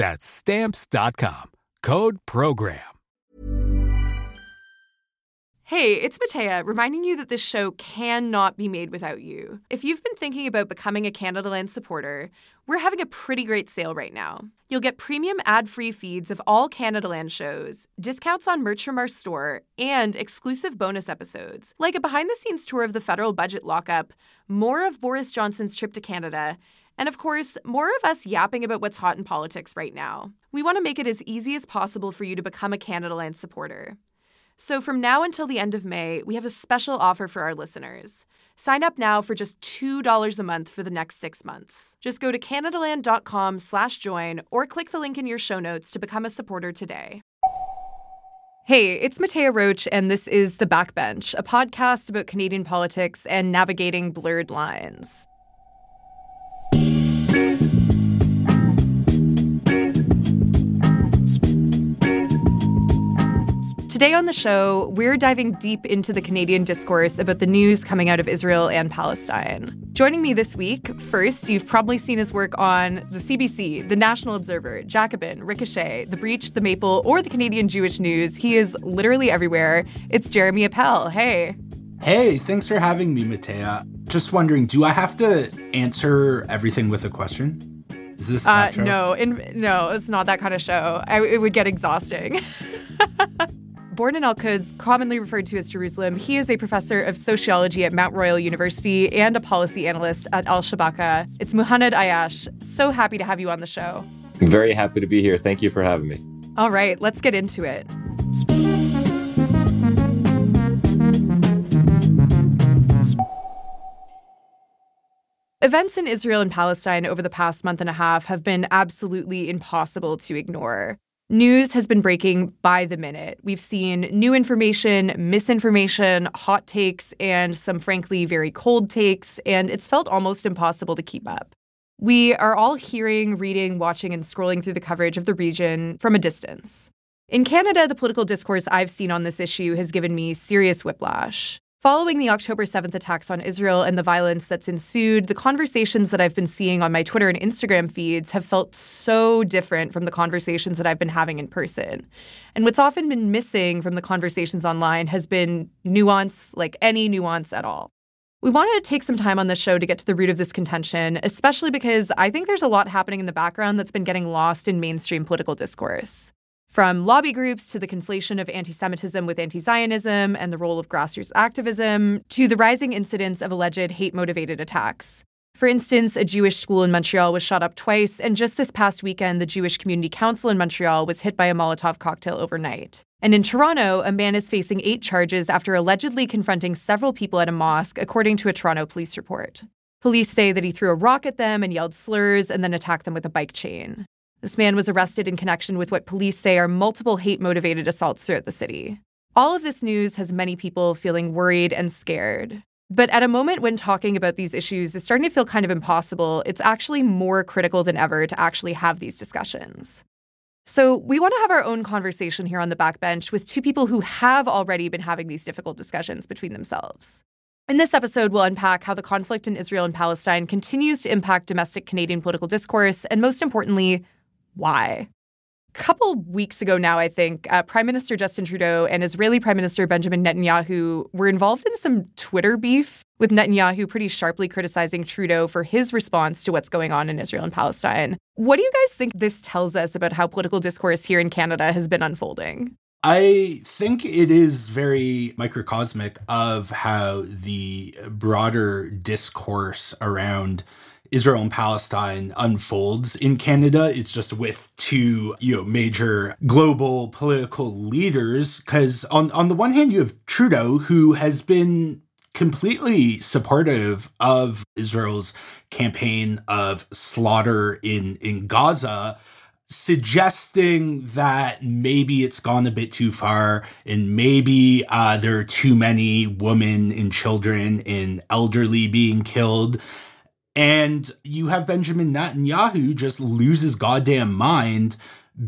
That's stamps.com. Code program. Hey, it's Mattea, reminding you that this show cannot be made without you. If you've been thinking about becoming a Canadaland supporter, we're having a pretty great sale right now. You'll get premium ad-free feeds of all Canadaland shows, discounts on merch from our store, and exclusive bonus episodes, like a behind-the-scenes tour of the federal budget lockup, more of Boris Johnson's trip to Canada, and of course, more of us yapping about what's hot in politics right now. We want to make it as easy as possible for you to become a Canadaland supporter. So from now until the end of May, we have a special offer for our listeners. Sign up now for just $2 a month for the next six months. Just go to CanadaLand.com slash join or click the link in your show notes to become a supporter today. Hey, it's Mattea Roach, and this is The Backbench, a podcast about Canadian politics and navigating blurred lines. Today on the show, we're diving deep into the Canadian discourse about the news coming out of Israel and Palestine. Joining me this week, first, you've probably seen his work on the CBC, the National Observer, Jacobin, Ricochet, The Breach, The Maple, or the Canadian Jewish News. He is literally everywhere. It's Jeremy Appel. Hey. Hey, thanks for having me, Mattea. Just wondering, do I have to answer everything with a question? Is this uh, no? In, no, it's not that kind of show. I, it would get exhausting. born in Al Quds, commonly referred to as Jerusalem, he is a professor of sociology at Mount Royal University and a policy analyst at Al Shabaka. It's Muhannad Ayyash. So happy to have you on the show. I'm Very happy to be here. Thank you for having me. All right, let's get into it. Events in Israel and Palestine over the past month and a half have been absolutely impossible to ignore. News has been breaking by the minute. We've seen new information, misinformation, hot takes, and some frankly very cold takes, and it's felt almost impossible to keep up. We are all hearing, reading, watching, and scrolling through the coverage of the region from a distance. In Canada, the political discourse I've seen on this issue has given me serious whiplash. Following the October 7th attacks on Israel and the violence that's ensued, the conversations that I've been seeing on my Twitter and Instagram feeds have felt so different from the conversations that I've been having in person. And what's often been missing from the conversations online has been nuance, like any nuance at all. We wanted to take some time on the show to get to the root of this contention, especially because I think there's a lot happening in the background that's been getting lost in mainstream political discourse. From lobby groups to the conflation of anti Semitism with anti Zionism and the role of grassroots activism, to the rising incidents of alleged hate motivated attacks. For instance, a Jewish school in Montreal was shot up twice, and just this past weekend, the Jewish Community Council in Montreal was hit by a Molotov cocktail overnight. And in Toronto, a man is facing eight charges after allegedly confronting several people at a mosque, according to a Toronto police report. Police say that he threw a rock at them and yelled slurs and then attacked them with a bike chain. This man was arrested in connection with what police say are multiple hate motivated assaults throughout the city. All of this news has many people feeling worried and scared. But at a moment when talking about these issues is starting to feel kind of impossible, it's actually more critical than ever to actually have these discussions. So, we want to have our own conversation here on the backbench with two people who have already been having these difficult discussions between themselves. In this episode, we'll unpack how the conflict in Israel and Palestine continues to impact domestic Canadian political discourse, and most importantly, why. A couple weeks ago now, I think, uh, Prime Minister Justin Trudeau and Israeli Prime Minister Benjamin Netanyahu were involved in some Twitter beef, with Netanyahu pretty sharply criticizing Trudeau for his response to what's going on in Israel and Palestine. What do you guys think this tells us about how political discourse here in Canada has been unfolding? I think it is very microcosmic of how the broader discourse around Israel and Palestine unfolds in Canada. It's just with two, you know, major global political leaders. Cause on, on the one hand, you have Trudeau, who has been completely supportive of Israel's campaign of slaughter in, in Gaza suggesting that maybe it's gone a bit too far and maybe uh, there are too many women and children and elderly being killed. And you have Benjamin Netanyahu just lose his goddamn mind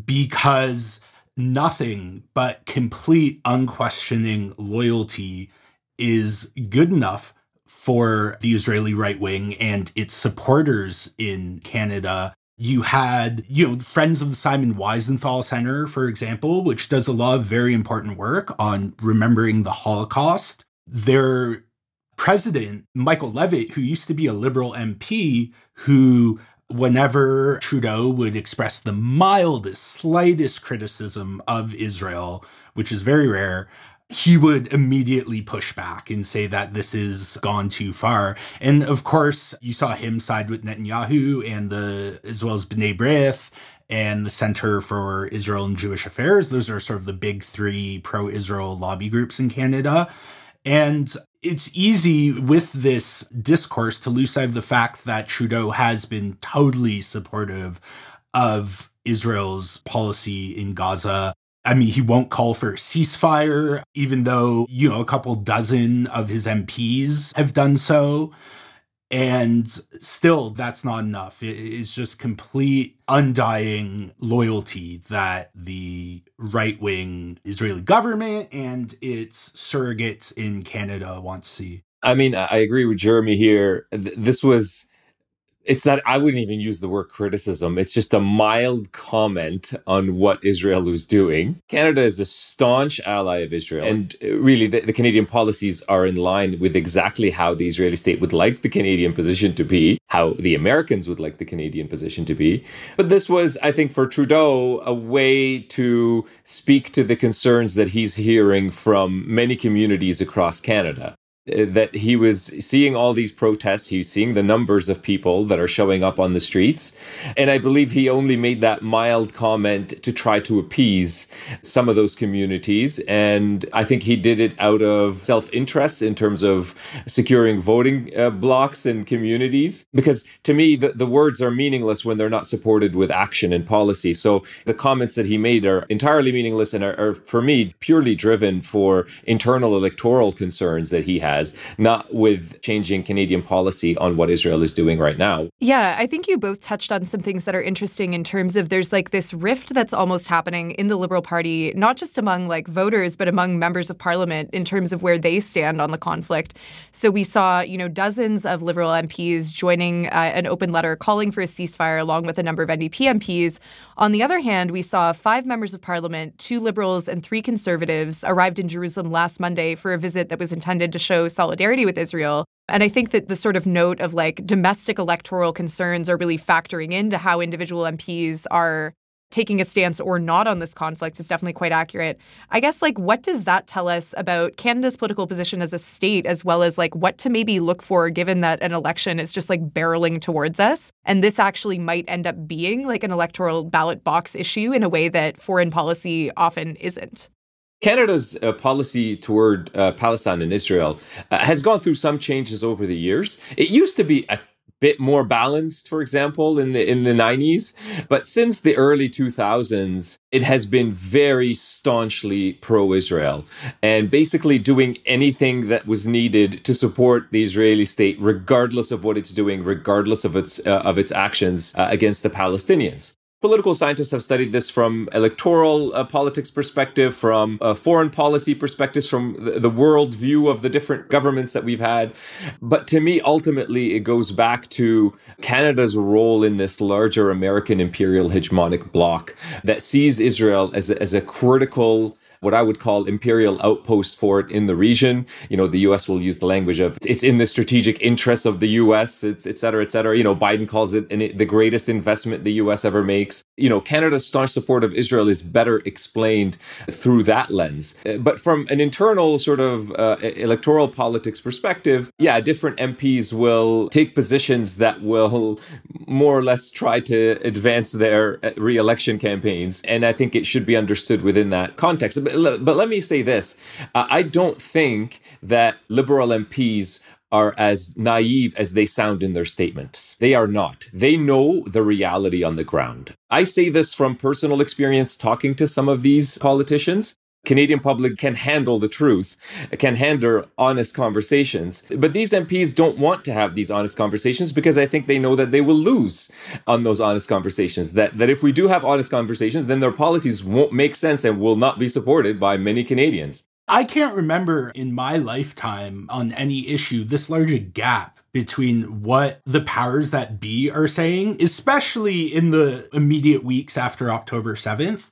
because nothing but complete unquestioning loyalty is good enough for the Israeli right wing and its supporters in Canada you had, you know, Friends of the Simon Wiesenthal Center, for example, which does a lot of very important work on remembering the Holocaust. Their president, Michael Levitt, who used to be a liberal MP, who whenever Trudeau would express the mildest, slightest criticism of Israel, which is very rare, he would immediately push back and say that this is gone too far. And of course, you saw him side with Netanyahu and the as well as B'nai B'rith and the Center for Israel and Jewish Affairs. Those are sort of the big three pro-Israel lobby groups in Canada. And it's easy with this discourse to lose sight of the fact that Trudeau has been totally supportive of Israel's policy in Gaza I mean, he won't call for a ceasefire, even though, you know, a couple dozen of his MPs have done so. And still, that's not enough. It's just complete, undying loyalty that the right wing Israeli government and its surrogates in Canada want to see. I mean, I agree with Jeremy here. This was it's not i wouldn't even use the word criticism. It's just a mild comment on what israel is doing. Canada is a staunch ally of israel. And uh, really the, the, canadian policies are in line with exactly how the israeli state would like the canadian position to be how the americans would like the canadian position to be. But this was i think for trudeau a way to speak to the concerns that he's hearing from many communities across canada that he was seeing all these protests. He's seeing the numbers of people that are showing up on the streets. And I believe he only made that mild comment to try to appease some of those communities. And I think he did it out of self interest in terms of securing voting uh, blocks and communities. Because to me, the, the words are meaningless when they're not supported with action and policy. So the comments that he made are entirely meaningless and are, are for me, purely driven for internal electoral concerns that he has has, not with changing Canadian policy on what Israel is doing right now. Yeah, I think you both touched on some things that are interesting in terms of there's like this rift that's almost happening in the Liberal Party, not just among like voters, but among members of parliament in terms of where they stand on the conflict. So we saw, you know, dozens of Liberal MPs joining uh, an open letter calling for a ceasefire along with a number of NDP MPs. On the other hand, we saw five members of parliament, two Liberals and three Conservatives, arrived in Jerusalem last Monday for a visit that was intended to show solidarity with Israel. And I think that the sort of note of like domestic electoral concerns are really factoring into how individual MPs are taking a stance or not on this conflict is definitely quite accurate. I guess like what does that tell us about Canada's political position as a state as well as like what to maybe look for given that an election is just like barreling towards us and this actually might end up being like an electoral ballot box issue in a way that foreign policy often isn't. Canada's uh, policy toward uh, Palestine and Israel uh, has gone through some changes over the years. It used to be a bit more balanced, for example, in the in the 90s, but since the early 2000s, it has been very staunchly pro-Israel and basically doing anything that was needed to support the Israeli state, regardless of what it's doing, regardless of its uh, of its actions uh, against the Palestinians. Political scientists have studied this from electoral uh, politics perspective, from foreign policy perspectives, from the, the world view of the different governments that we've had. But to me, ultimately, it goes back to Canada's role in this larger American imperial hegemonic bloc that sees Israel as a, as a critical what I would call imperial outpost for it in the region. You know, the U.S. will use the language of it's in the strategic interest of the U.S., it's, et cetera, et cetera. You know, Biden calls it an, the greatest investment the U.S. ever makes. You know, Canada's staunch support of Israel is better explained through that lens. Uh, but from an internal sort of uh, electoral politics perspective, yeah, different MPs will take positions that will more or less try to advance their uh, re-election campaigns. And I think it should be understood within that context but let me say this I don't think that liberal MPs are as naive as they sound in their statements. They are not. They know the reality on the ground. I say this from personal experience talking to some of these politicians. Canadian public can handle the truth, can handle honest conversations. But these MPs don't want to have these honest conversations because I think they know that they will lose on those honest conversations. That that if we do have honest conversations, then their policies won't make sense and will not be supported by many Canadians. I can't remember in my lifetime on any issue this large a gap between what the powers that be are saying, especially in the immediate weeks after October 7th,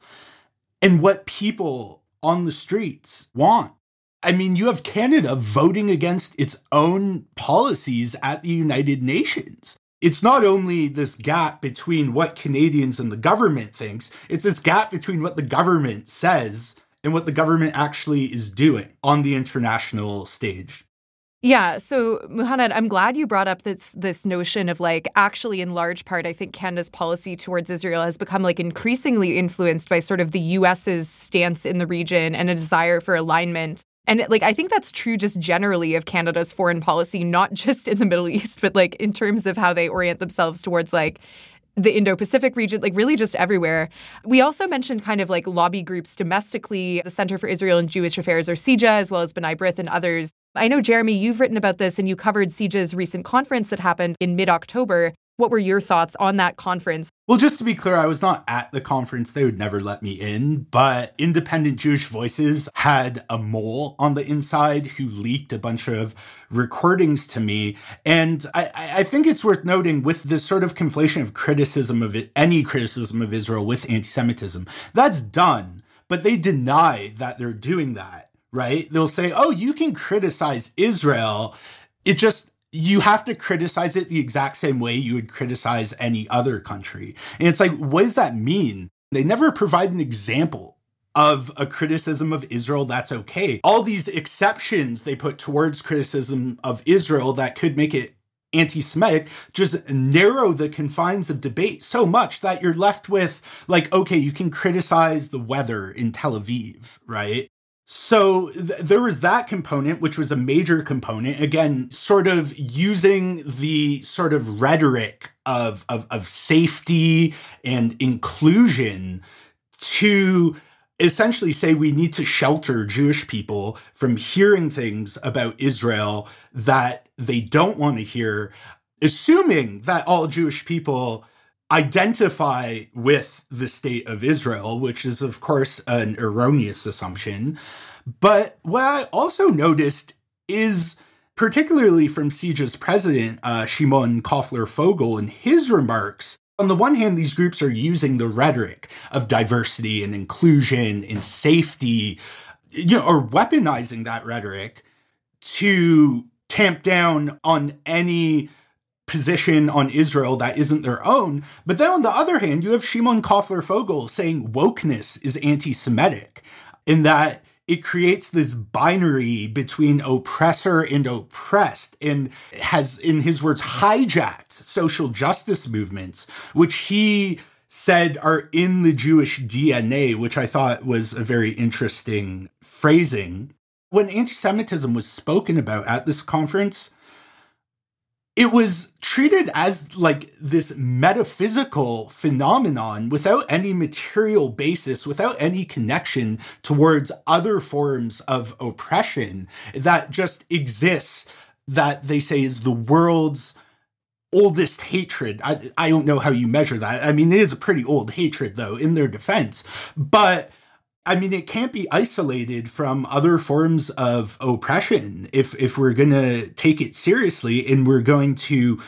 and what people on the streets want. I mean, you have Canada voting against its own policies at the United Nations. It's not only this gap between what Canadians and the government thinks, it's this gap between what the government says and what the government actually is doing on the international stage. Yeah. So, Muhannad, I'm glad you brought up this this notion of like actually, in large part, I think Canada's policy towards Israel has become like increasingly influenced by sort of the U.S.'s stance in the region and a desire for alignment. And like I think that's true just generally of Canada's foreign policy, not just in the Middle East, but like in terms of how they orient themselves towards like the Indo Pacific region, like really just everywhere. We also mentioned kind of like lobby groups domestically, the Center for Israel and Jewish Affairs, or CIJA, as well as B'nai B'rith and others. I know, Jeremy, you've written about this and you covered CIJA's recent conference that happened in mid October. What were your thoughts on that conference? Well, just to be clear, I was not at the conference. They would never let me in. But Independent Jewish Voices had a mole on the inside who leaked a bunch of recordings to me. And I, I think it's worth noting with this sort of conflation of criticism of it, any criticism of Israel with anti Semitism, that's done. But they deny that they're doing that right? They'll say, oh, you can criticize Israel. It just, you have to criticize it the exact same way you would criticize any other country. And it's like, what does that mean? They never provide an example of a criticism of Israel that's okay. All these exceptions they put towards criticism of Israel that could make it anti Semitic just narrow the confines of debate so much that you're left with, like, okay, you can criticize the weather in Tel Aviv, right? So th- there was that component, which was a major component. Again, sort of using the sort of rhetoric of, of, of safety and inclusion to essentially say we need to shelter Jewish people from hearing things about Israel that they don't want to hear, assuming that all Jewish people identify with the state of Israel, which is, of course, an erroneous assumption. But what I also noticed is, particularly from CIJA's president, uh, Shimon Koffler Fogel, in his remarks, on the one hand, these groups are using the rhetoric of diversity and inclusion and safety, you know, or weaponizing that rhetoric to tamp down on any position on Israel that isn't their own. But then on the other hand, you have Shimon Koffler Fogel saying wokeness is anti Semitic, in that it creates this binary between oppressor and oppressed and has, in his words, hijacked social justice movements, which he said are in the Jewish DNA, which I thought was a very interesting phrasing. When anti Semitism was spoken about at this conference, it was treated as like this metaphysical phenomenon without any material basis, without any connection towards other forms of oppression that just exists, that they say is the world's oldest hatred. I, I don't know how you measure that. I mean, it is a pretty old hatred, though, in their defense. But I mean, it can't be isolated from other forms of oppression if if we're going to take it seriously and we're going to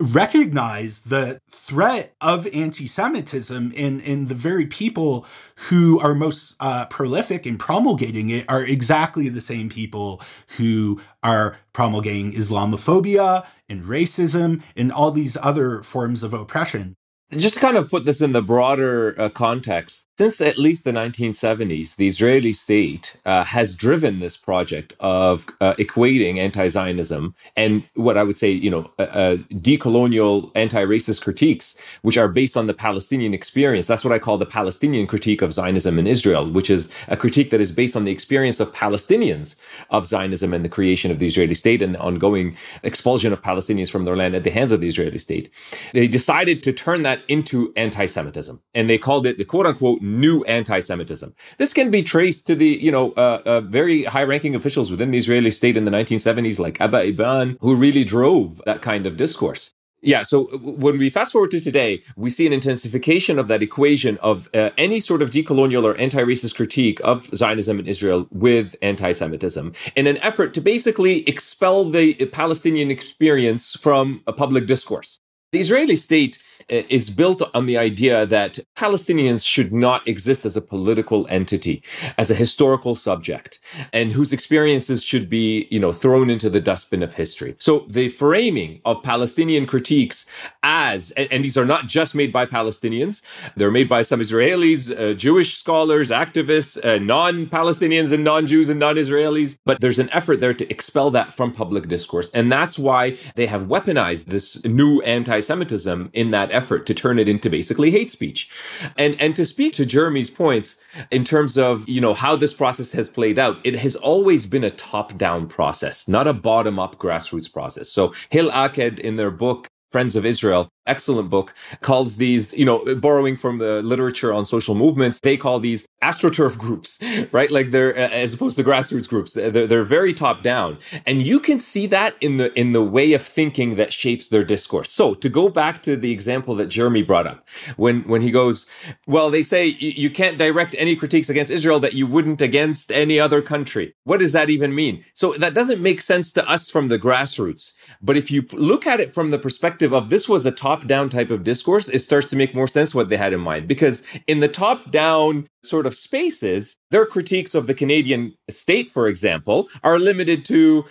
recognize the threat of anti-Semitism in in the very people who are most uh, prolific in promulgating it are exactly the same people who are promulgating Islamophobia and racism and all these other forms of oppression. Just to kind of put this in the broader uh, context, since at least the 1970s, the Israeli state uh, has driven this project of uh, equating anti-Zionism and what I would say, you know, uh, decolonial anti-racist critiques, which are based on the Palestinian experience. That's what I call the Palestinian critique of Zionism in Israel, which is a critique that is based on the experience of Palestinians of Zionism and the creation of the Israeli state and the ongoing expulsion of Palestinians from their land at the hands of the Israeli state. They decided to turn that into anti Semitism. And they called it the quote unquote new anti Semitism. This can be traced to the, you know, uh, uh, very high ranking officials within the Israeli state in the 1970s, like Abba Eban, who really drove that kind of discourse. Yeah, so when we fast forward to today, we see an intensification of that equation of uh, any sort of decolonial or anti racist critique of Zionism in Israel with anti Semitism in an effort to basically expel the Palestinian experience from a public discourse. The Israeli state uh, is built on the idea that Palestinians should not exist as a political entity, as a historical subject, and whose experiences should be, you know, thrown into the dustbin of history. So the framing of Palestinian critiques as, and, and these are not just made by Palestinians, they're made by some Israelis, uh, Jewish scholars, activists, uh, non-Palestinians and non-Jews and non-Israelis, but there's an effort there to expel that from public discourse. And that's why they have weaponized this new anti anti-Semitism in that effort to turn it into basically hate speech. And and to speak to Jeremy's points in terms of you know how this process has played out, it has always been a top-down process, not a bottom-up grassroots process. So Hil Aked in their book Friends of Israel excellent book, calls these, you know, borrowing from the literature on social movements, they call these astroturf groups, right? Like they're as opposed to grassroots groups. Uh, they're, they're very top down. And you can see that in the in the way of thinking that shapes their discourse. So to go back to the example that Jeremy brought up, when when he goes, well, they say you can't direct any critiques against Israel that you wouldn't against any other country. What does that even mean? So that doesn't make sense to us from the grassroots. But if you look at it from the perspective of this was a top down type of discourse, it starts to make more sense what they had in mind. Because in the top down sort of spaces, their critiques of the Canadian state, for example, are limited to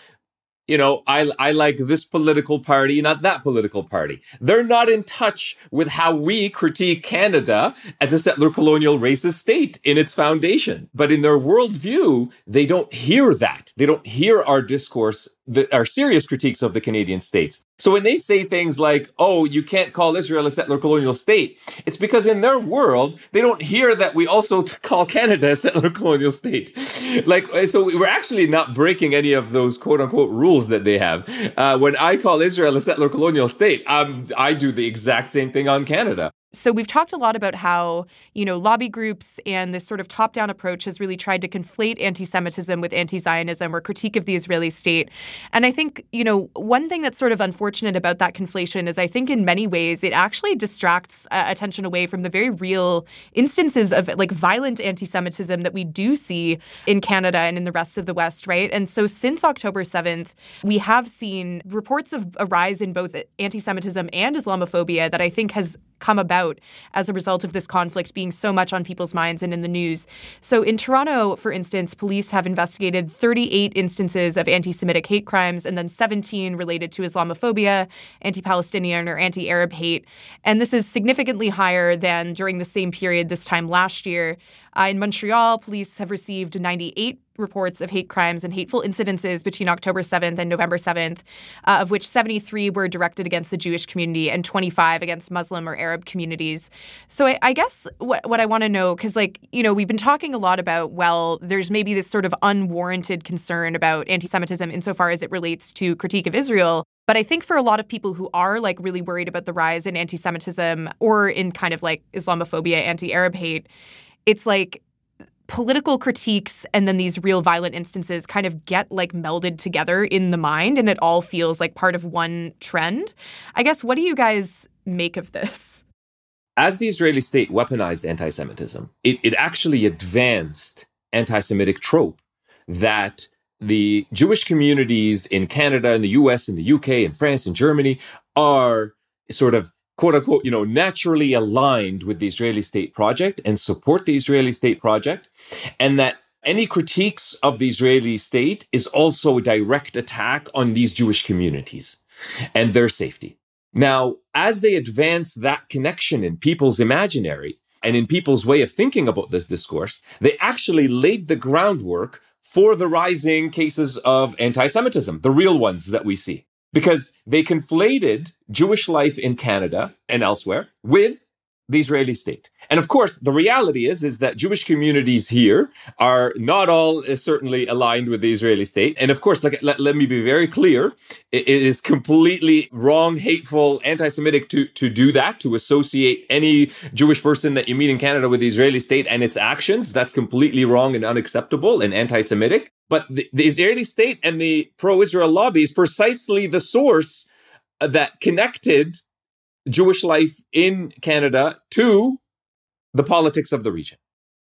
you know, I, I like this political party, not that political party. They're not in touch with how we critique Canada as a settler colonial racist state in its foundation. But in their worldview, they don't hear that. They don't hear our discourse, the, our serious critiques of the Canadian states. So when they say things like, oh, you can't call Israel a settler colonial state, it's because in their world, they don't hear that we also call Canada a settler colonial state. like, so we're actually not breaking any of those quote unquote rules that they have. Uh, when I call Israel a settler colonial state, um, I do the exact same thing on Canada. So we've talked a lot about how, you know, lobby groups and this sort of top-down approach has really tried to conflate anti-Semitism with anti-Zionism or critique of the Israeli state. And I think, you know, one thing that's sort of unfortunate about that conflation is I think in many ways it actually distracts uh, attention away from the very real instances of like violent anti-Semitism that we do see in Canada and in the rest of the West, right? And so since October 7th, we have seen reports of a rise in both anti-Semitism and Islamophobia that I think has come about as a result of this conflict being so much on people's minds and in the news. So in Toronto, for instance, police have investigated 38 instances of anti Semitic hate crimes and then 17 related to Islamophobia, anti Palestinian or anti Arab hate. And this is significantly higher than during the same period this time last year. Uh, in Montreal, police have received 98 reports of hate crimes and hateful incidences between October 7th and November 7th, uh, of which 73 were directed against the Jewish community and 25 against Muslim or Arab communities. So I, I guess what, what I want to know, because, like, you know, we've been talking a lot about, well, there's maybe this sort of unwarranted concern about anti Semitism insofar as it relates to critique of Israel. But I think for a lot of people who are like really worried about the rise in anti Semitism or in kind of like Islamophobia, anti Arab hate, it's like political critiques and then these real violent instances kind of get like melded together in the mind and it all feels like part of one trend. I guess, what do you guys make of this? As the Israeli state weaponized anti Semitism, it, it actually advanced anti Semitic trope that the Jewish communities in Canada in the US in the UK in France in Germany are sort of quote unquote, you know, naturally aligned with the Israeli state project and support the Israeli state project, and that any critiques of the Israeli state is also a direct attack on these Jewish communities and their safety. Now, as they advance that connection in people's imaginary and in people's way of thinking about this discourse, they actually laid the groundwork for the rising cases of anti Semitism, the real ones that we see because they conflated Jewish life in Canada and elsewhere with the Israeli state. And of course, the reality is is that Jewish communities here are not all uh, certainly aligned with the Israeli state. And of course, like, let, let me be very clear, it, it is completely wrong, hateful, anti-Semitic to to do that, to associate any Jewish person that you meet in Canada with the Israeli state and its actions. That's completely wrong and unacceptable and anti-Semitic. But the, the Israeli state and the pro-Israel lobby is precisely the source that connected Jewish life in Canada to the politics of the region.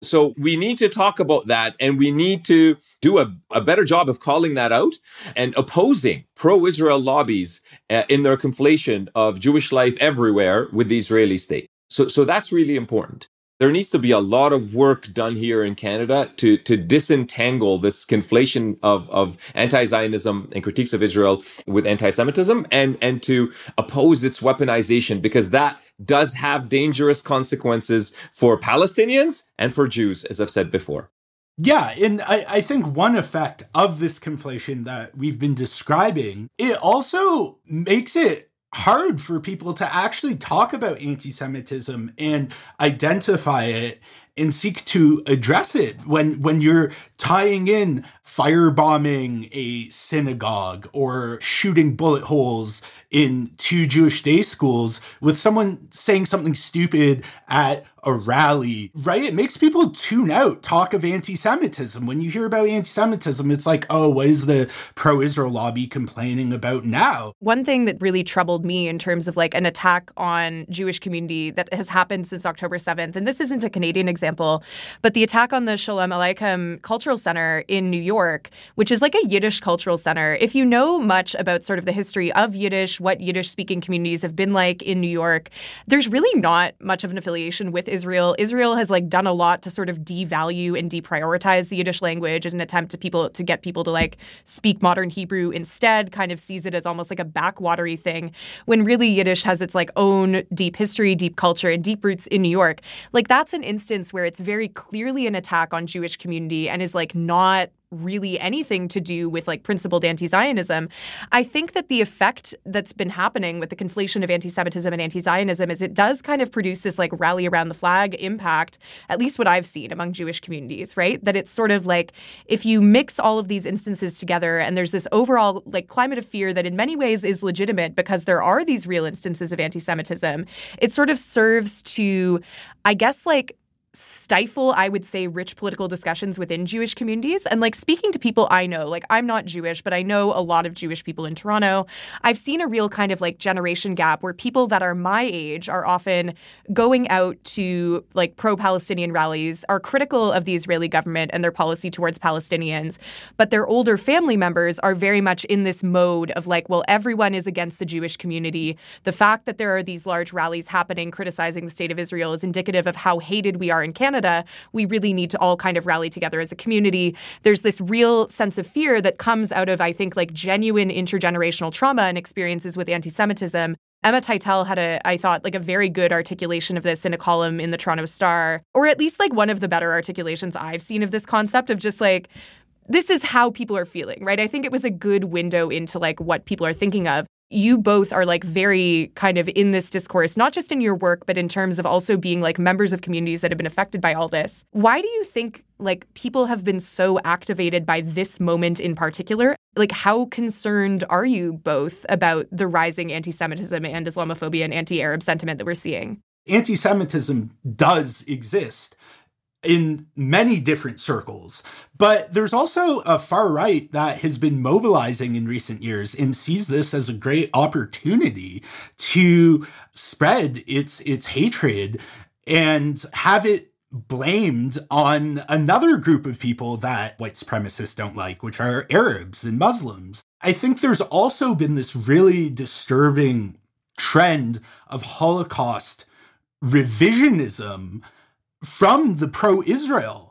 So we need to talk about that and we need to do a, a better job of calling that out and opposing pro Israel lobbies uh, in their conflation of Jewish life everywhere with the Israeli state. So, so that's really important there needs to be a lot of work done here in Canada to to disentangle this conflation of of anti-Zionism and critiques of Israel with anti-Semitism and and to oppose its weaponization because that does have dangerous consequences for Palestinians and for Jews, as I've said before. Yeah, and I, I think one effect of this conflation that we've been describing, it also makes it hard for people to actually talk about anti Semitism and identify it and seek to address it when when you're tying in firebombing a synagogue or shooting bullet holes in two Jewish day schools with someone saying something stupid at a rally, right? It makes people tune out talk of anti Semitism. When you hear about anti Semitism, it's like, oh, what is the pro Israel lobby complaining about now? One thing that really troubled me in terms of like an attack on Jewish community that has happened since October 7th, and this isn't a Canadian example, but the attack on the Shalom Aleichem Cultural Center in New York, which is like a Yiddish cultural center. If you know much about sort of the history of Yiddish, what Yiddish speaking communities have been like in New York, there's really not much of an affiliation with Israel. Israel has like done a lot to sort of devalue and deprioritize the Yiddish language in an attempt to people to get people to like speak modern Hebrew instead, kind of sees it as almost like a backwatery thing, when really Yiddish has its like own deep history, deep culture, and deep roots in New York. Like that's an instance where it's very clearly an attack on Jewish community and is like not really anything to do with like principled anti-Zionism. I think that the effect that's been happening with the conflation of anti-Semitism and anti-Zionism is it does kind of produce this like rally around the flag impact, at least what I've seen among Jewish communities, right? That it's sort of like if you mix all of these instances together and there's this overall like climate of fear that in many ways is legitimate because there are these real instances of anti-Semitism, it sort of serves to I guess like stifle, I would say, rich political discussions within Jewish communities. And like speaking to people I know, like I'm not Jewish, but I know a lot of Jewish people in Toronto. I've seen a real kind of like generation gap where people that are my age are often going out to like pro Palestinian rallies, are critical of the Israeli government and their policy towards Palestinians. But their older family members are very much in this mode of like, well, everyone is against the Jewish community. The fact that there are these large rallies happening criticizing the state of Israel is indicative of how hated we are in Canada, we really need to all kind of rally together as a community. There's this real sense of fear that comes out of, I think, like genuine intergenerational trauma and experiences with anti Semitism. Emma Teitel had a, I thought, like a very good articulation of this in a column in the Toronto Star, or at least like one of the better articulations I've seen of this concept of just like, this is how people are feeling, right? I think it was a good window into like what people are thinking of you both are like very kind of in this discourse, not just in your work, but in terms of also being like members of communities that have been affected by all this. Why do you think like people have been so activated by this moment in particular? Like, how concerned are you both about the rising anti Semitism and Islamophobia and anti Arab sentiment that we're seeing? Anti Semitism does exist in many different circles. But there's also a far right that has been mobilizing in recent years and sees this as a great opportunity to spread its its hatred and have it blamed on another group of people that white supremacists don't like, which are Arabs and Muslims. I think there's also been this really disturbing trend of Holocaust revisionism from the pro Israel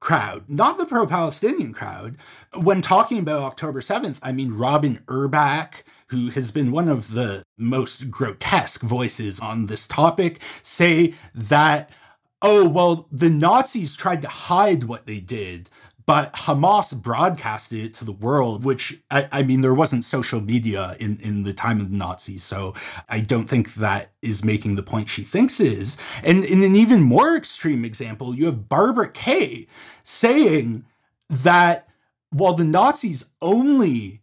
crowd, not the pro Palestinian crowd. When talking about October 7th, I mean Robyn Urback, who has been one of the most grotesque voices on this topic, say that, oh, well, the Nazis tried to hide what they did but Hamas broadcasted it to the world, which I, I, mean, there wasn't social media in, in the time of the Nazis. So I don't think that is making the point she thinks is. And in an even more extreme example, you have Barbara Kay saying that while the Nazis only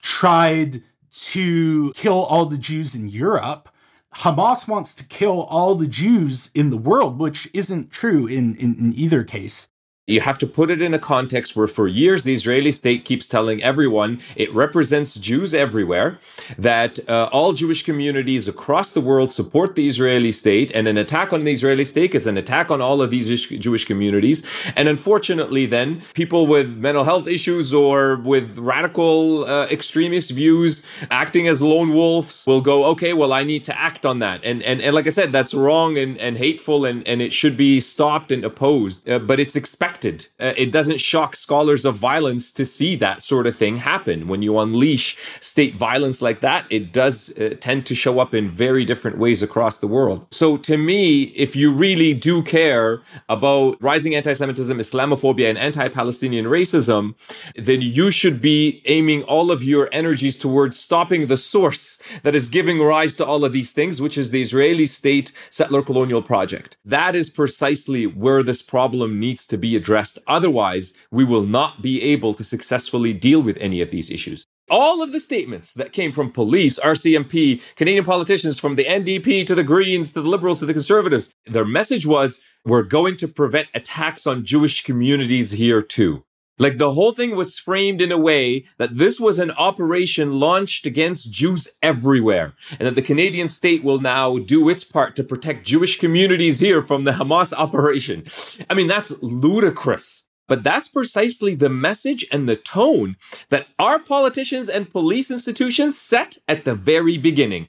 tried to kill all the Jews in Europe, Hamas wants to kill all the Jews in the world, which isn't true in, in, in either case. You have to put it in a context where, for years, the Israeli state keeps telling everyone it represents Jews everywhere, that uh, all Jewish communities across the world support the Israeli state, and an attack on the Israeli state is an attack on all of these Jewish communities. And unfortunately, then, people with mental health issues or with radical uh, extremist views acting as lone wolves will go, okay, well, I need to act on that. And, and, and like I said, that's wrong and, and hateful, and, and it should be stopped and opposed. Uh, but it's expected expected. Uh, it doesn't shock scholars of violence to see that sort of thing happen. When you unleash state violence like that, it does uh, tend to show up in very different ways across the world. So, to me, if you really do care about rising anti Semitism, Islamophobia, and anti Palestinian racism, then you should be aiming all of your energies towards stopping the source that is giving rise to all of these things, which is the Israeli state settler colonial project. That is precisely where this problem needs to be addressed. Otherwise, we will not be able to successfully deal with any of these issues. All of the statements that came from police, RCMP, Canadian politicians, from the NDP to the Greens to the Liberals to the Conservatives, their message was we're going to prevent attacks on Jewish communities here too. Like the whole thing was framed in a way that this was an operation launched against Jews everywhere, and that the Canadian state will now do its part to protect Jewish communities here from the Hamas operation. I mean, that's ludicrous. But that's precisely the message and the tone that our politicians and police institutions set at the very beginning.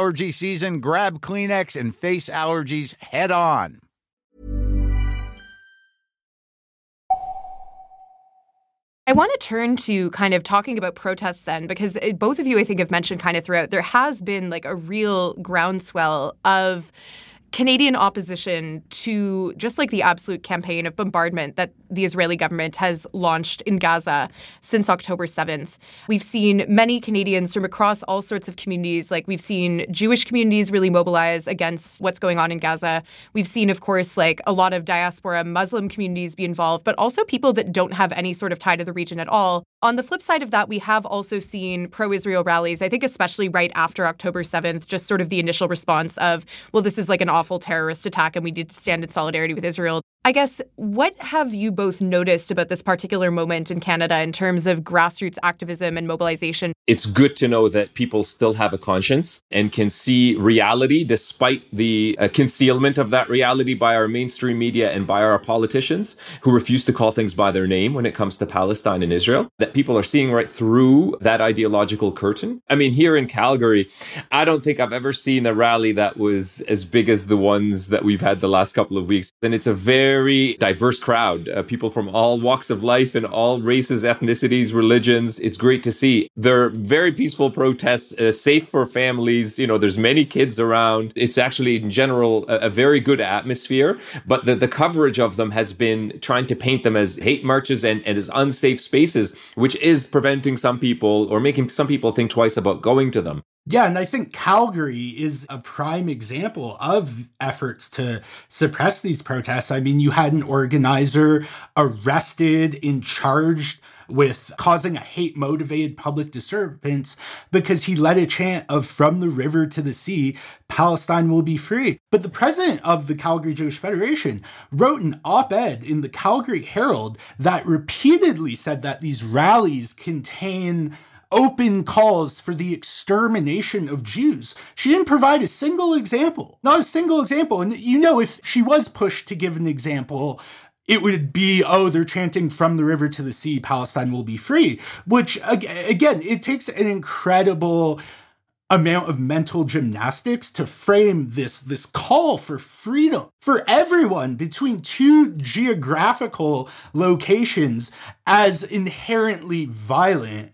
allergy season, grab Kleenex and face allergies head on. I want to turn to kind of talking about protests then, because uh, both of you, I think, have mentioned kind of throughout, there has been like a real groundswell of Canadian opposition to just like the absolute campaign of bombardment that the Israeli government has launched in Gaza since October 7th. We've seen many Canadians from across all sorts of communities, like we've seen Jewish communities really mobilize against what's going on in Gaza. We've seen, of course, like a lot of diaspora Muslim communities be involved, but also people that don't have any sort of tie to the region at all. On the flip side of that, we have also seen pro Israel rallies, I think, especially right after October 7th, just sort of the initial response of, well, this is like an awful terrorist attack and we need to stand in solidarity with Israel. I guess, what have you both noticed about this particular moment in Canada in terms of grassroots activism and mobilization? It's good to know that people still have a conscience and can see reality despite the uh, concealment of that reality by our mainstream media and by our politicians who refuse to call things by their name when it comes to Palestine and Israel. That people are seeing right through that ideological curtain. I mean, here in Calgary, I don't think I've ever seen a rally that was as big as the ones that we've had the last couple of weeks. And it's a very very diverse crowd, uh, people from all walks of life and all races, ethnicities, religions. It's great to see. They're very peaceful protests, uh, safe for families. You know, there's many kids around. It's actually, in general, a, a very good atmosphere. But the, the coverage of them has been trying to paint them as hate marches and, and as unsafe spaces, which is preventing some people or making some people think twice about going to them. Yeah, and I think Calgary is a prime example of efforts to suppress these protests. I mean, you had an organizer arrested and charged with causing a hate motivated public disturbance because he led a chant of from the river to the sea, Palestine will be free. But the president of the Calgary Jewish Federation wrote an op ed in the Calgary Herald that repeatedly said that these rallies contain open calls for the extermination of Jews. She didn't provide a single example, not a single example. And you know, if she was pushed to give an example, it would be, oh, they're chanting from the river to the sea, Palestine will be free, which again, it takes an incredible amount of mental gymnastics to frame this this call for freedom for everyone between two geographical locations as inherently violent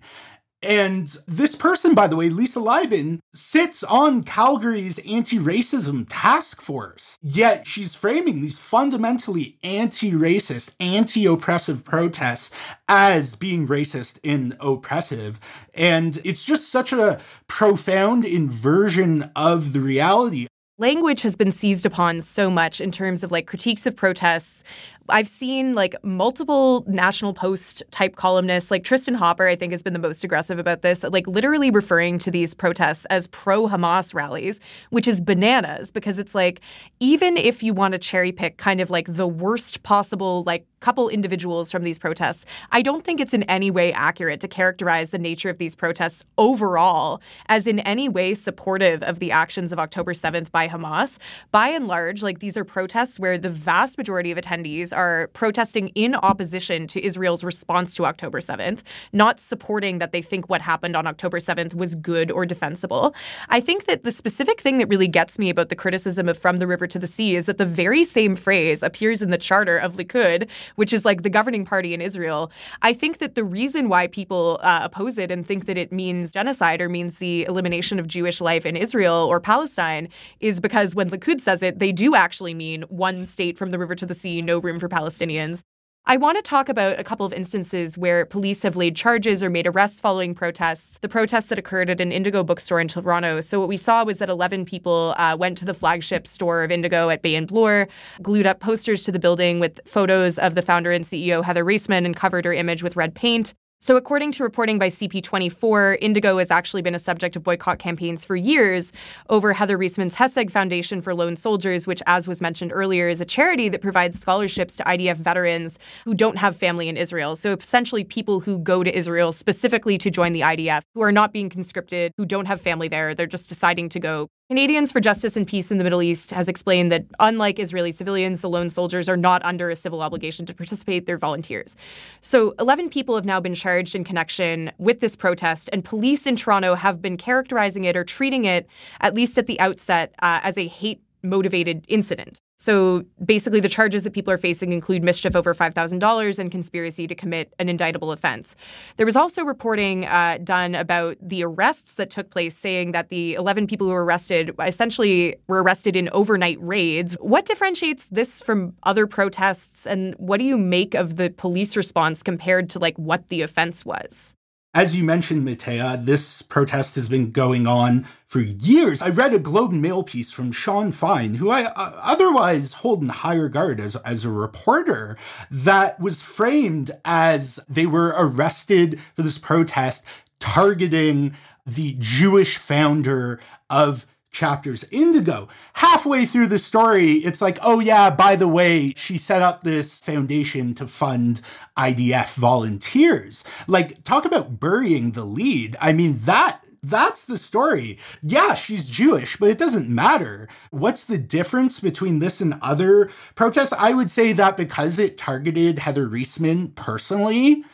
and this person, by the way, Lisa Leibin, sits on Calgary's anti racism task force. Yet she's framing these fundamentally anti racist, anti oppressive protests as being racist and oppressive. And it's just such a profound inversion of the reality language has been seized upon so much in terms of like critiques of protests I've seen like multiple National Post type columnists, like Tristin Hopper, I think has been the most aggressive about this, like literally referring to these protests as pro Hamas rallies, which is bananas because it's like, even if you want to cherry pick kind of like the worst possible, like couple individuals from these protests, I don't think it's in any way accurate to characterize the nature of these protests overall as in any way supportive of the actions of October 7th by Hamas. By and large, like these are protests where the vast majority of attendees are protesting in opposition to Israel's response to October 7th, not supporting that they think what happened on October 7th was good or defensible. I think that the specific thing that really gets me about the criticism of From the River to the Sea is that the very same phrase appears in the charter of Likud, which is like the governing party in Israel. I think that the reason why people uh, oppose it and think that it means genocide or means the elimination of Jewish life in Israel or Palestine is because when Likud says it, they do actually mean one state from the river to the sea, no room for for Palestinians. I want to talk about a couple of instances where police have laid charges or made arrests following protests. The protests that occurred at an Indigo bookstore in Toronto. So, what we saw was that 11 people uh, went to the flagship store of Indigo at Bay and Bloor, glued up posters to the building with photos of the founder and CEO, Heather Reisman, and covered her image with red paint. So, according to reporting by CP24, Indigo has actually been a subject of boycott campaigns for years over Heather Reisman's Heseg Foundation for Lone Soldiers, which, as was mentioned earlier, is a charity that provides scholarships to IDF veterans who don't have family in Israel. So, essentially, people who go to Israel specifically to join the IDF, who are not being conscripted, who don't have family there, they're just deciding to go Canadians for Justice and Peace in the Middle East has explained that unlike Israeli civilians, the lone soldiers are not under a civil obligation to participate, they're volunteers. So 11 people have now been charged in connection with this protest, and police in Toronto have been characterizing it or treating it, at least at the outset, uh, as a hate motivated incident. So basically, the charges that people are facing include mischief over $5,000 and conspiracy to commit an indictable offense. There was also reporting uh, done about the arrests that took place, saying that the 11 people who were arrested essentially were arrested in overnight raids. What differentiates this from other protests, and what do you make of the police response compared to like what the offense was? As you mentioned, Mattea, this protest has been going on for years. I read a Globe and Mail piece from Sean Fine, who I uh, otherwise hold in high regard as, as a reporter, that was framed as they were arrested for this protest targeting the Jewish founder of chapters. Indigo, halfway through the story, it's like, oh, yeah, by the way, she set up this foundation to fund IDF volunteers. Like, talk about burying the lead. I mean, that that's the story. Yeah, she's Jewish, but it doesn't matter. What's the difference between this and other protests? I would say that because it targeted Heather Reisman personally,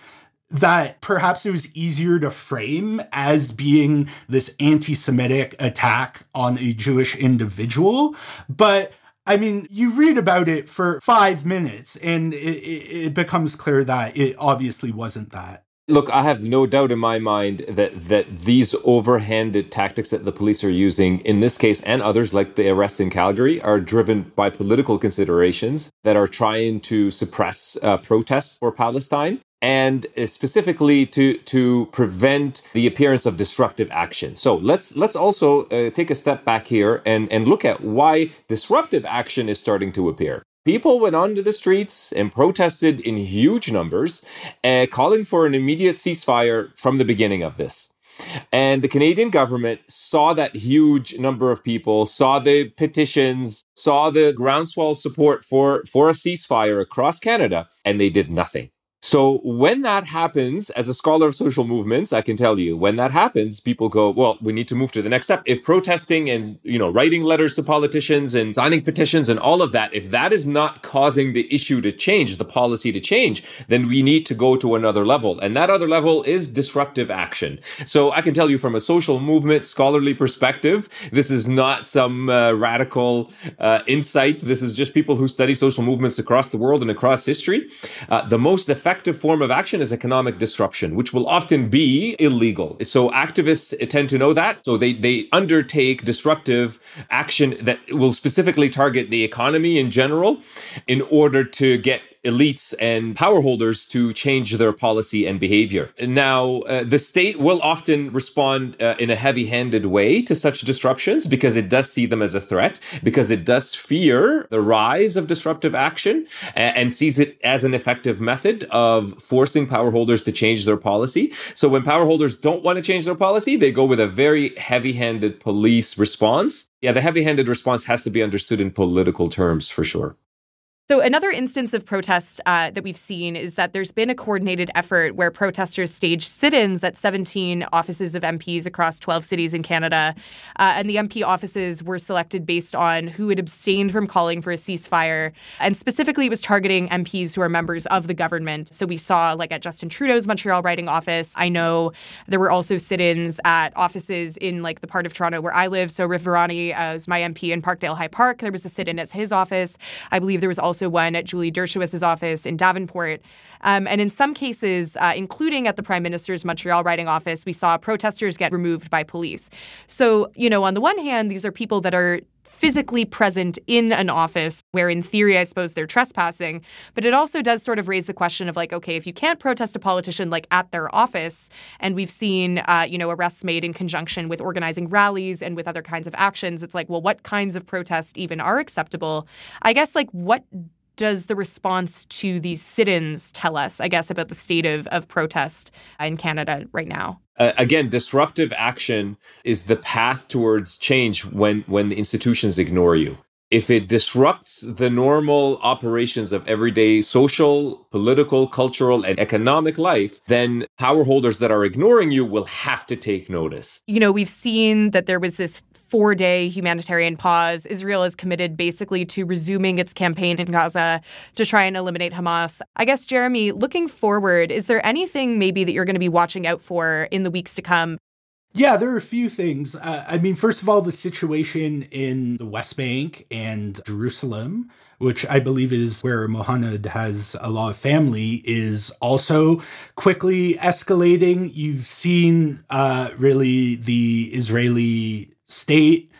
that perhaps it was easier to frame as being this anti Semitic attack on a Jewish individual. But I mean, you read about it for five minutes and it, it, becomes clear that it obviously wasn't that. Look, I have no doubt in my mind that that these overhanded tactics that the police are using in this case and others like the arrest in Calgary are driven by political considerations that are trying to suppress uh, protests for Palestine and specifically to to prevent the appearance of disruptive action. So let's let's also uh, take a step back here and and look at why disruptive action is starting to appear. People went onto the streets and protested in huge numbers, uh, calling for an immediate ceasefire from the beginning of this. And the Canadian government saw that huge number of people, saw the petitions, saw the groundswell support for, for a ceasefire across Canada, and they did nothing. So when that happens, as a scholar of social movements, I can tell you when that happens, people go, well, we need to move to the next step. If protesting and, you know, writing letters to politicians and signing petitions and all of that, if that is not causing the issue to change, the policy to change, then we need to go to another level. And that other level is disruptive action. So I can tell you from a social movement scholarly perspective, this is not some uh, radical uh, insight. This is just people who study social movements across the world and across history. Uh, the most effective effective form of action is economic disruption, which will often be illegal. So activists tend to know that. So they, they undertake disruptive action that will specifically target the economy in general in order to get elites and power holders to change their policy and behavior. Now, uh, the state will often respond uh, in a heavy handed way to such disruptions because it does see them as a threat, because it does fear the rise of disruptive action and, and sees it as an effective method of forcing power holders to change their policy. So when power holders don't want to change their policy, they go with a very heavy handed police response. Yeah, the heavy handed response has to be understood in political terms for sure. So, another instance of protest uh, that we've seen is that there's been a coordinated effort where protesters staged sit ins at 17 offices of MPs across 12 cities in Canada. Uh, and the MP offices were selected based on who had abstained from calling for a ceasefire. And specifically, it was targeting MPs who are members of the government. So, we saw, like, at Justin Trudeau's Montreal writing office, I know there were also sit ins at offices in, like, the part of Toronto where I live. So, Arif Virani uh, was my MP in Parkdale High Park. There was a sit in at his office. I believe there was also also one at Julie Dzerowicz's office in Davenport. Um, and in some cases, uh, including at the Prime Minister's Montreal writing office, we saw protesters get removed by police. So, you know, on the one hand, these are people that are physically present in an office where in theory i suppose they're trespassing. But it also does sort of raise the question of like okay if you can't protest a politician like at their office and we've seen uh, you know arrests made in conjunction with organizing rallies and with other kinds of actions it's like well what kinds of protest even are acceptable? I guess like what does the response to these sit-ins tell us, I guess, about the state of, of protest in Canada right now? Uh, again, disruptive action is the path towards change when when the institutions ignore you. If it disrupts the normal operations of everyday social, political, cultural, and economic life, then power holders that are ignoring you will have to take notice. You know, we've seen that there was this four day humanitarian pause. Israel is committed basically to resuming its campaign in Gaza to try and eliminate Hamas. I guess, Jeremy, looking forward, is there anything maybe that you're going to be watching out for in the weeks to come? Yeah, there are a few things. Uh, I mean, first of all, the situation in the West Bank and Jerusalem, which I believe is where Muhannad has a lot of family, is also quickly escalating. You've seen uh, really the Israeli state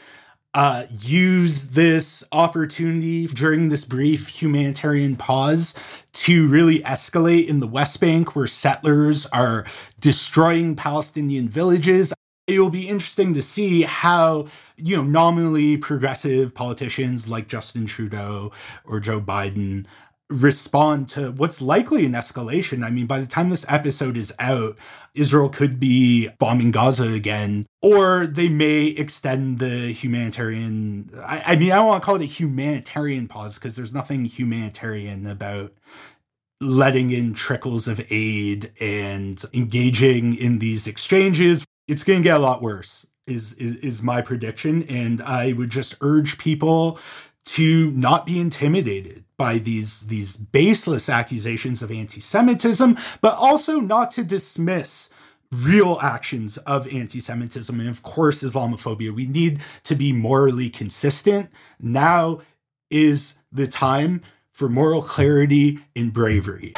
uh, use this opportunity during this brief humanitarian pause to really escalate in the West Bank, where settlers are destroying Palestinian villages. It will be interesting to see how, you know, nominally progressive politicians like Justin Trudeau or Joe Biden respond to what's likely an escalation. I mean, by the time this episode is out, Israel could be bombing Gaza again, or they may extend the humanitarian. I, I mean, I don't want to call it a humanitarian pause because there's nothing humanitarian about letting in trickles of aid and engaging in these exchanges. It's going to get a lot worse. Is, is is my prediction and i would just urge people to not be intimidated by these these baseless accusations of anti-Semitism, but also not to dismiss real actions of anti-Semitism and of course Islamophobia. We need to be morally consistent. Now is the time for moral clarity and bravery.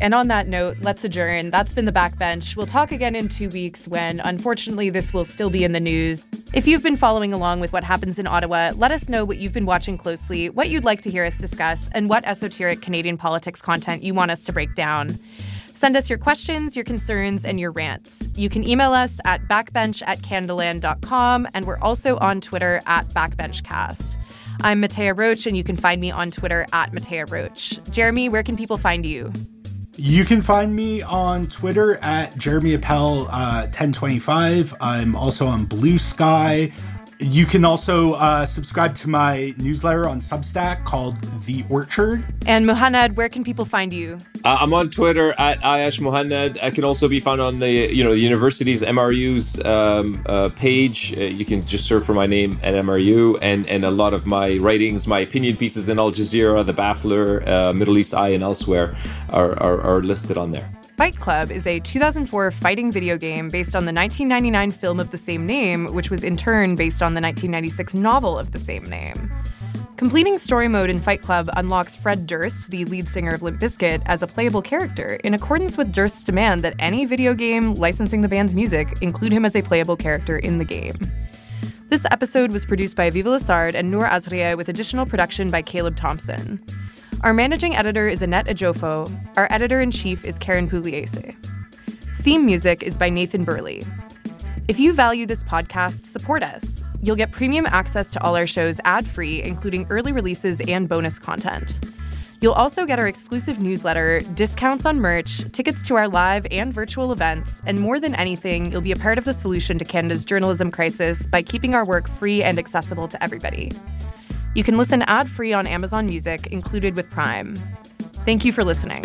And on that note, let's adjourn. That's been the backbench. We'll talk again in two weeks when, unfortunately, this will still be in the news. If you've been following along with what happens in Ottawa, let us know what you've been watching closely, what you'd like to hear us discuss, and what esoteric Canadian politics content you want us to break down. Send us your questions, your concerns, and your rants. You can email us at backbench at canadaland.com, and we're also on Twitter at backbenchcast. I'm Mattea Roach, and you can find me on Twitter at Mattea Roach. Jeremy, where can people find you? You can find me on Twitter at Jeremy Appel uh, 1025. I'm also on Bluesky. You can also uh, subscribe to my newsletter on Substack called The Orchard. And Muhannad, where can people find you? Uh, I'm on Twitter at Ayyash Muhannad. I can also be found on the you know the university's MRU's um, uh, page. Uh, you can just search for my name at MRU, and and a lot of my writings, my opinion pieces in Al Jazeera, The Baffler, uh, Middle East Eye, and elsewhere are, are, are listed on there. Fight Club is a 2004 fighting video game based on the 1999 film of the same name, which was in turn based on the 1996 novel of the same name. Completing story mode in Fight Club unlocks Fred Durst, the lead singer of Limp Bizkit, as a playable character, in accordance with Durst's demand that any video game licensing the band's music include him as a playable character in the game. This episode was produced by Aviva Lessard and Noor Azrieh with additional production by Caleb Thompson. Our managing editor is Annette Ejiofor. Our editor in chief is Karen Pugliese. Theme music is by Nathan Burley. If you value this podcast, support us. You'll get premium access to all our shows ad free, including early releases and bonus content. You'll also get our exclusive newsletter, discounts on merch, tickets to our live and virtual events, and more than anything, you'll be a part of the solution to Canada's journalism crisis by keeping our work free and accessible to everybody. You can listen ad free on Amazon Music, included with Prime. Thank you for listening.